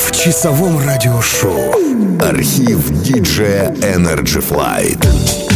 в часовом радиошоу. Архив диджея Energy Flight.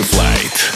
Flight.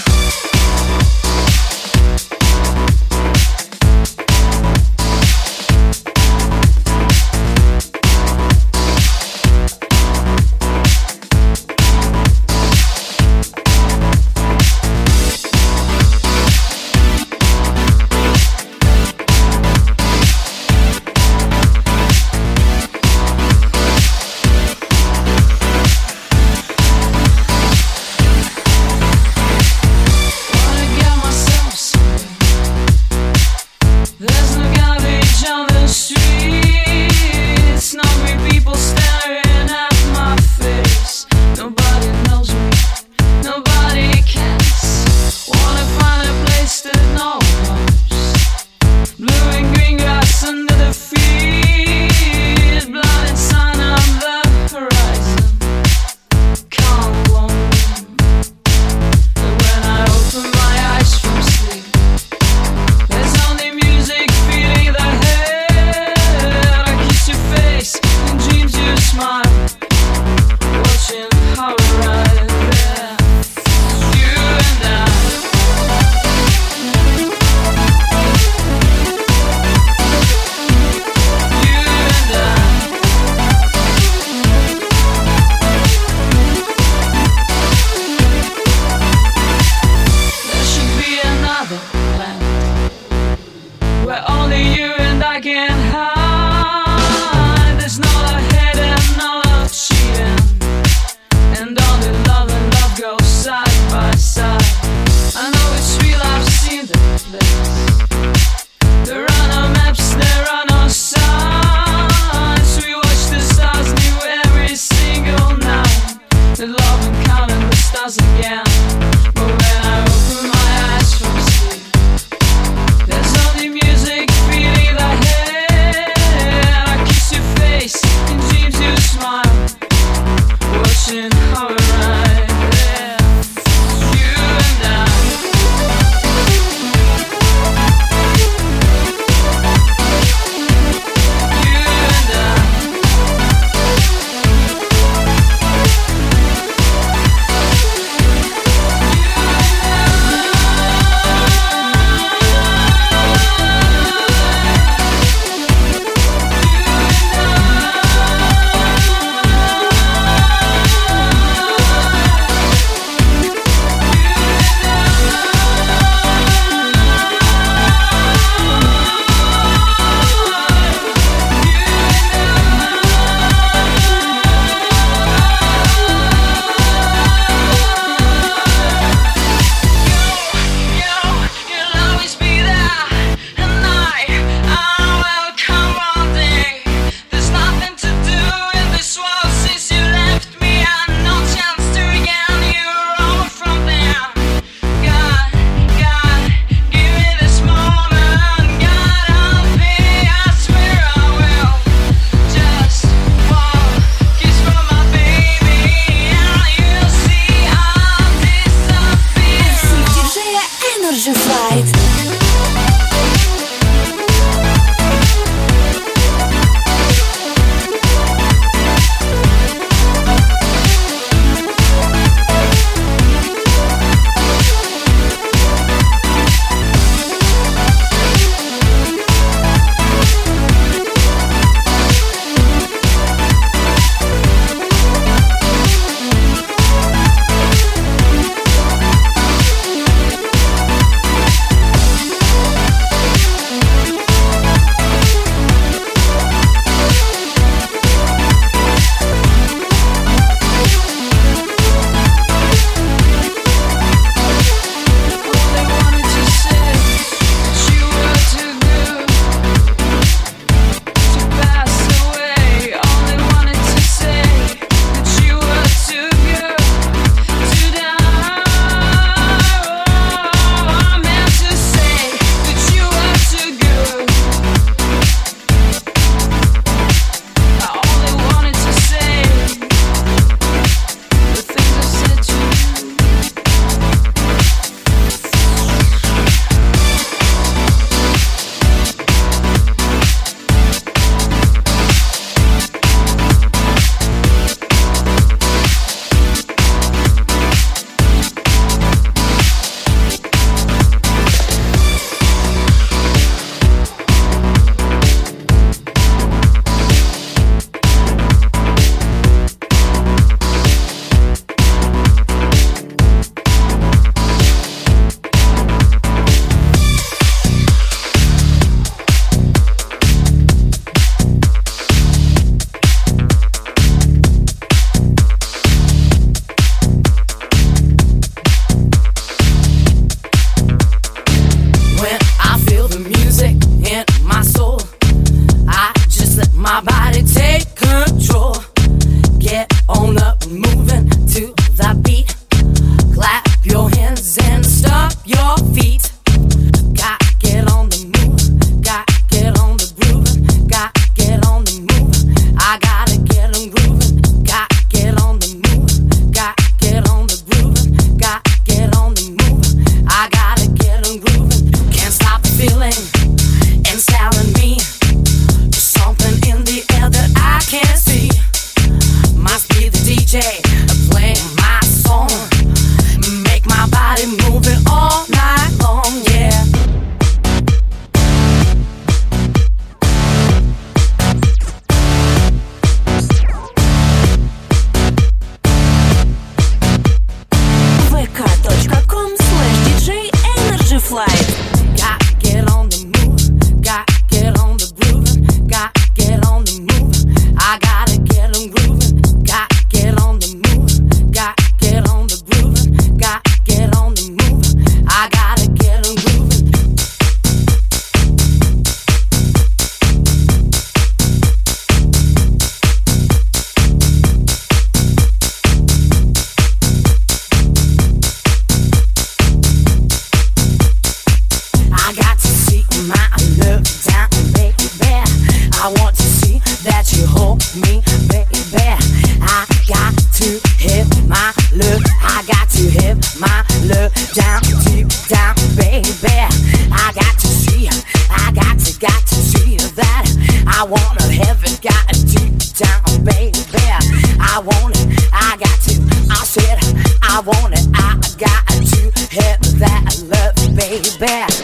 back.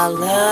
I.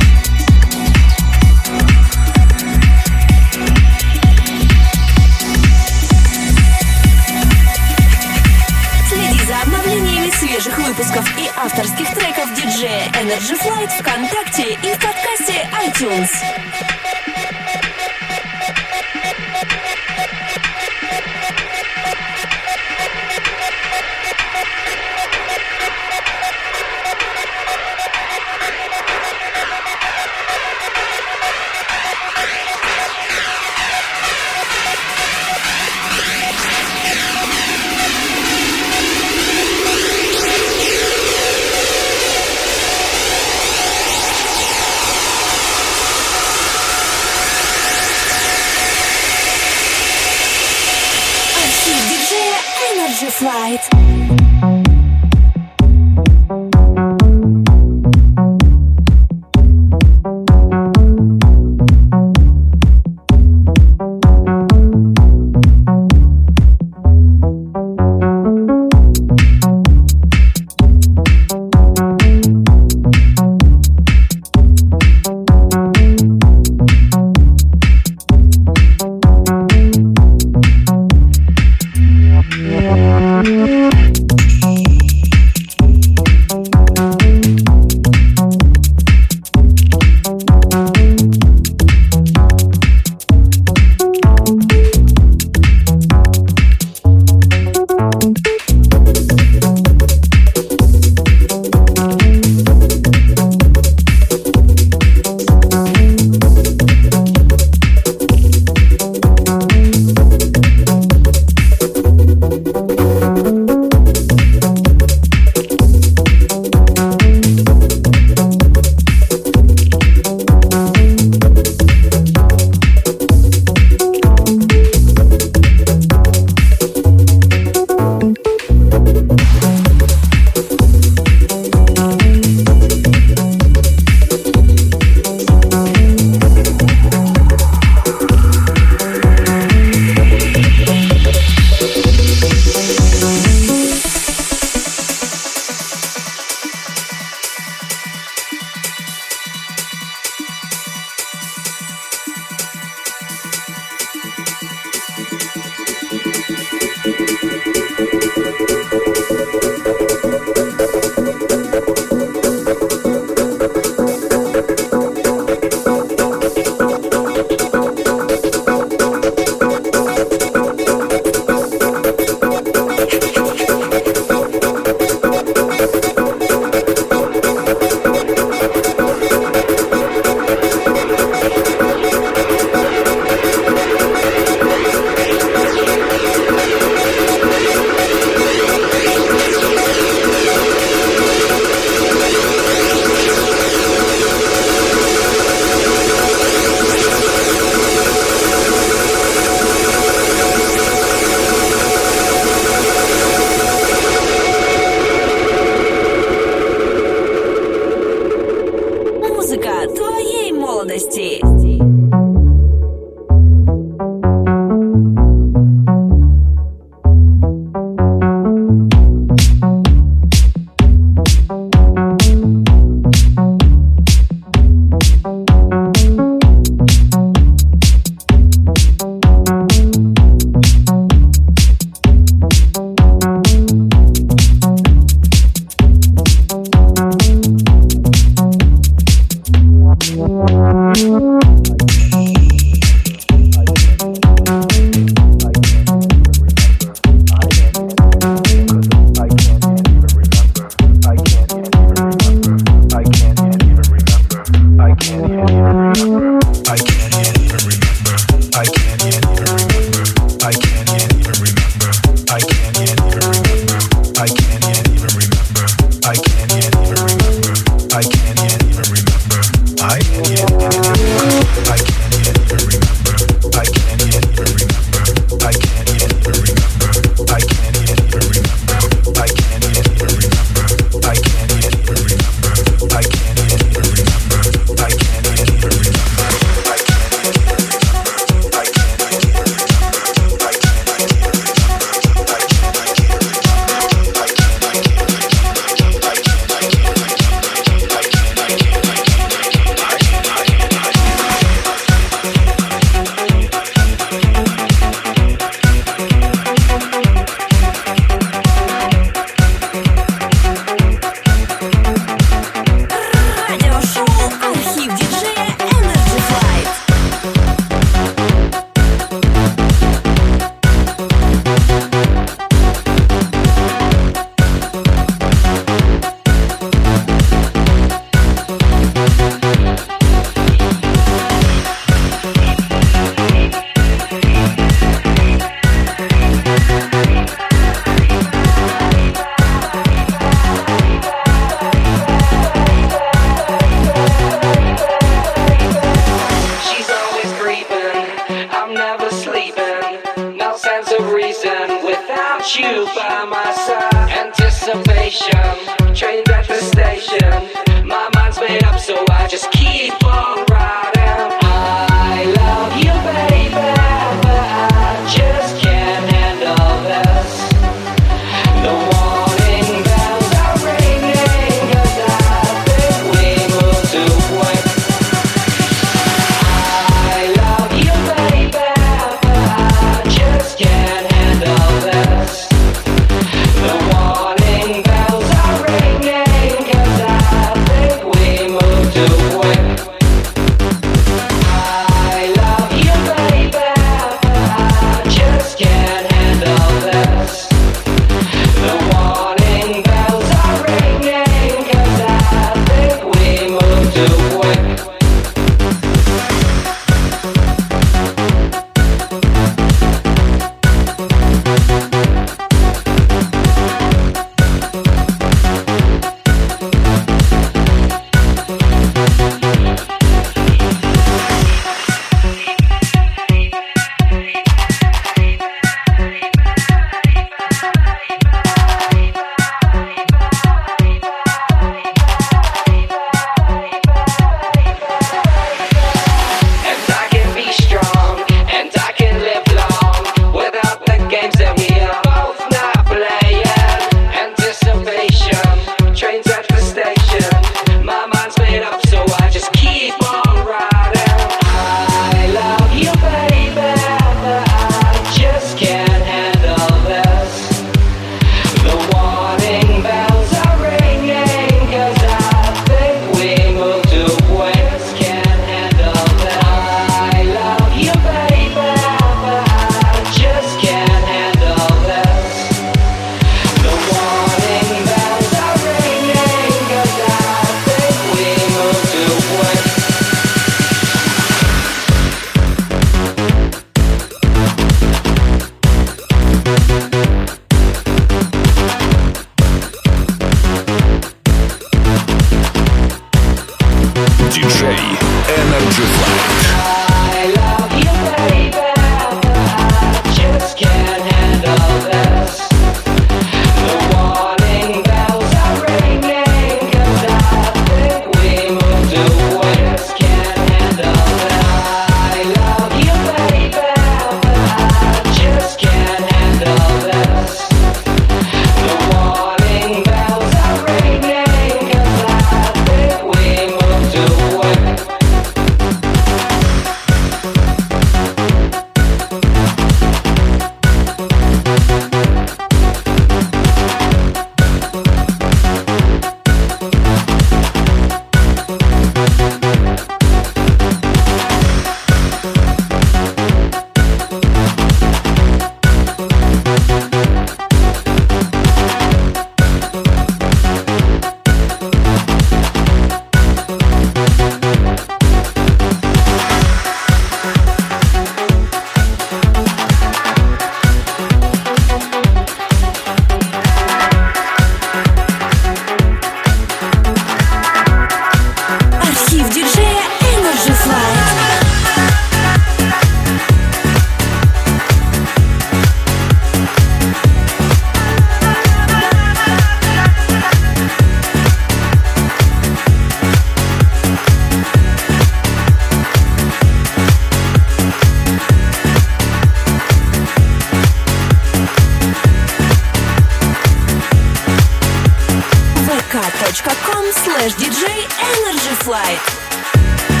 slash DJ Energy Flight.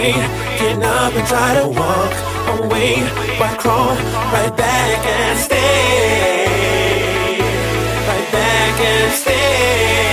on breaking up and try to walk away, but crawl right back and stay, right back and stay.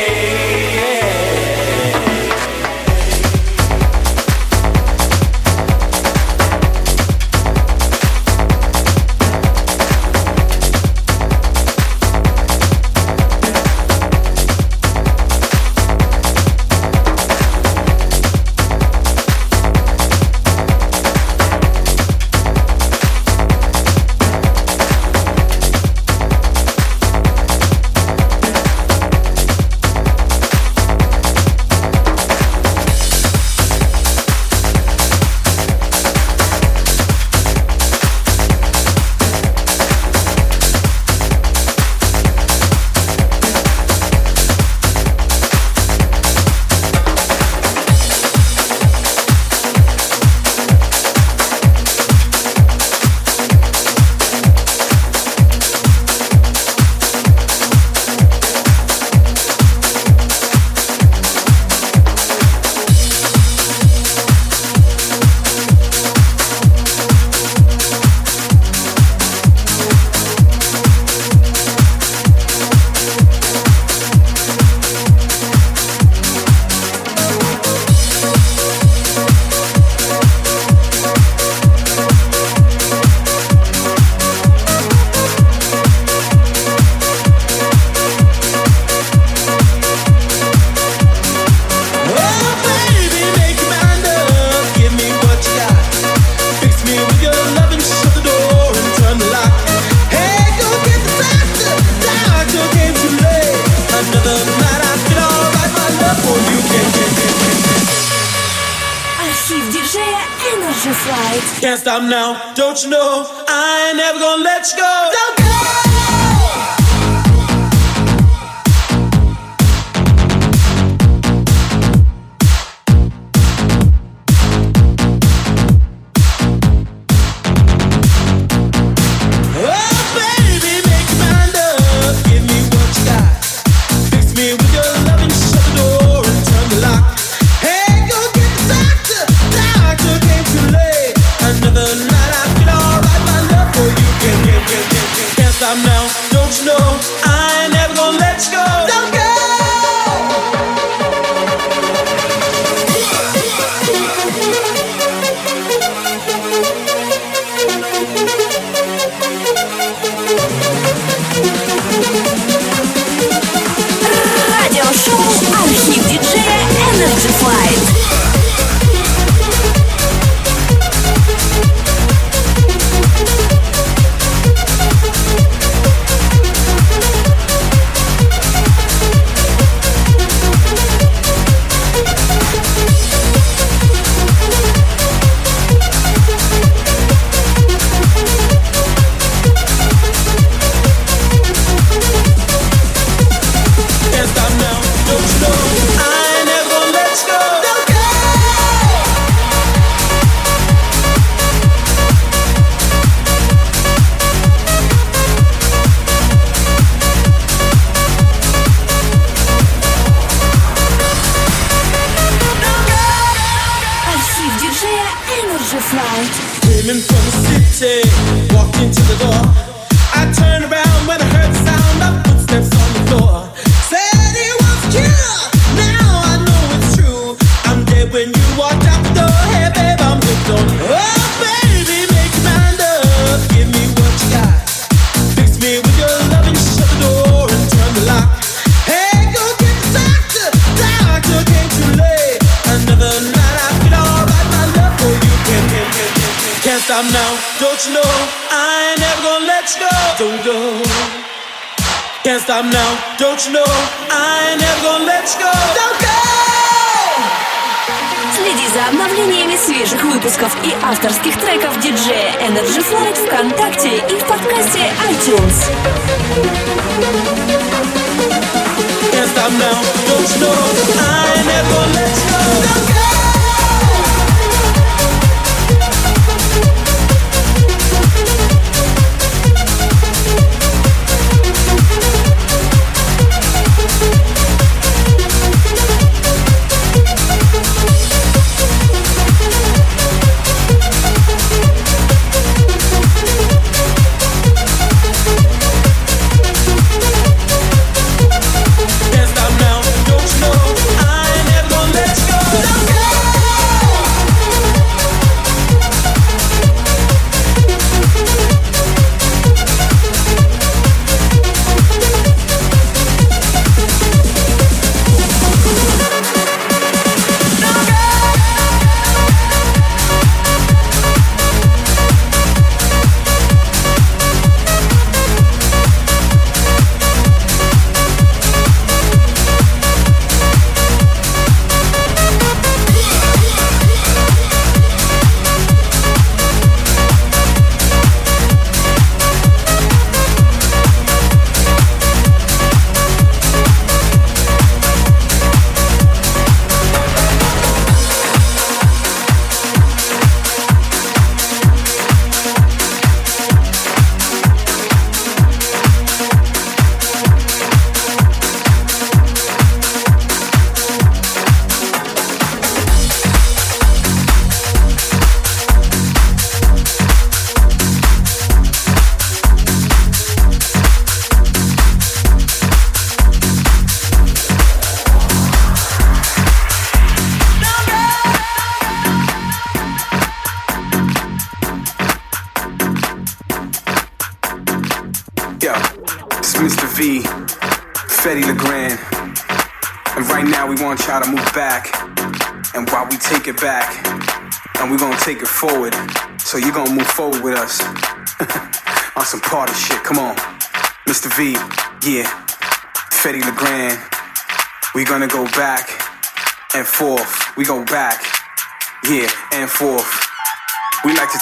Can't stop now, don't you know? I ain't never gonna let you go. from the city walked into the door. I turned around when I heard the sound of footsteps on the floor. Said it was you. Now I know it's true. I'm dead when you walked out the door. Hey babe, I'm hooked on you. stop now. Don't you know I ain't never gonna let you go. Don't go. Can't stop now. Don't you know I ain't never gonna let you go. Don't go. Следи за обновлениями свежих выпусков и авторских треков диджея Energy Flight ВКонтакте и в подкасте iTunes. Can't stop now, don't you know I ain't never gonna let you go. Don't go.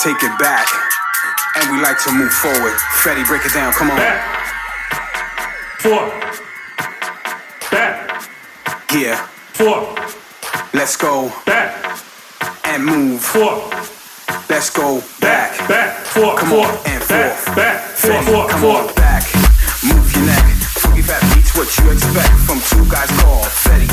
Take it back, and we like to move forward. Fetty, break it down, come on. Back. Four. Back. Yeah, Four. let's go Back. and move. Forth. Let's go back. Back. Back. Forth. Come on, and Back. forth. Back. Fetty, Forth. come on back. Move your neck. Funky fat beats what you expect from two guys called Fetty.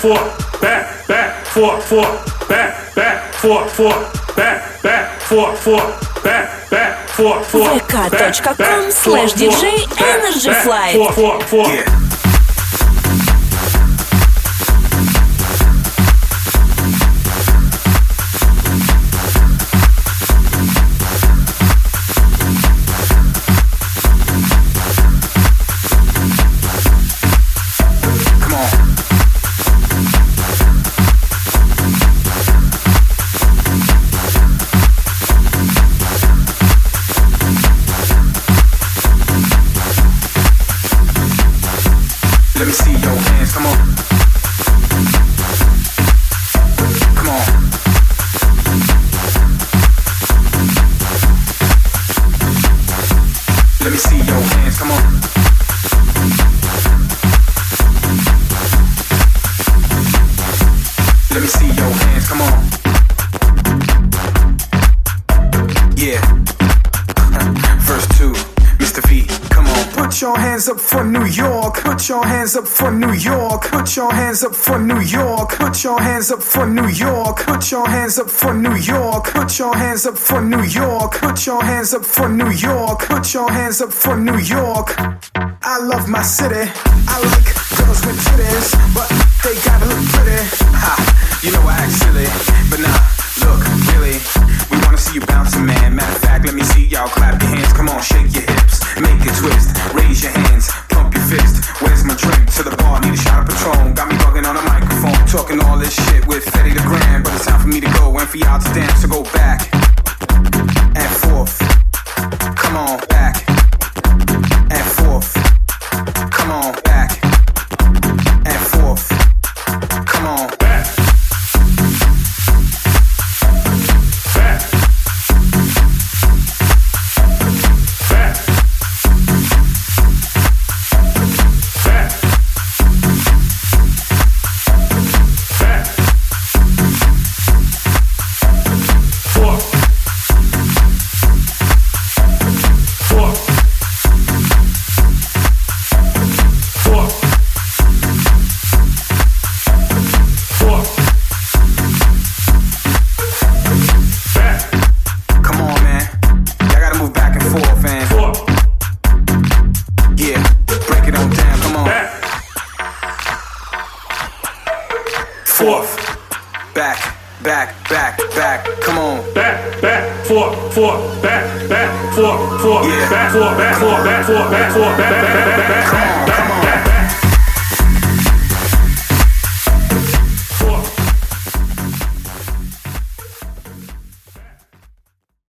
Forth. Back. Back. Forth. Forth. Back. Back. Forth. Forth. Back. Back. Forth. Forth. Back. Back. Forth. Forth. Vk.com slash. DJ. Energy. Flight. Hands up for New York. Put your hands up for New York. Put your hands up for New York. Put your hands up for New York. Put your hands up for New York. Put your hands up for New York. Put your hands up for New York. I love my city. I like girls with titties, but they gotta look pretty. Ha, you know I act silly, but nah, look, really, we wanna see you bouncing, man. Matter of fact, let me see y'all clap your hands. Come on, shake your hips, make it twist, raise your hands, Where's my drink? To the bar, need a shot of Patron. Got me bugging on a microphone, talking all this shit with Fedde Le Grand, but it's time for me to go and for y'all to dance. So go back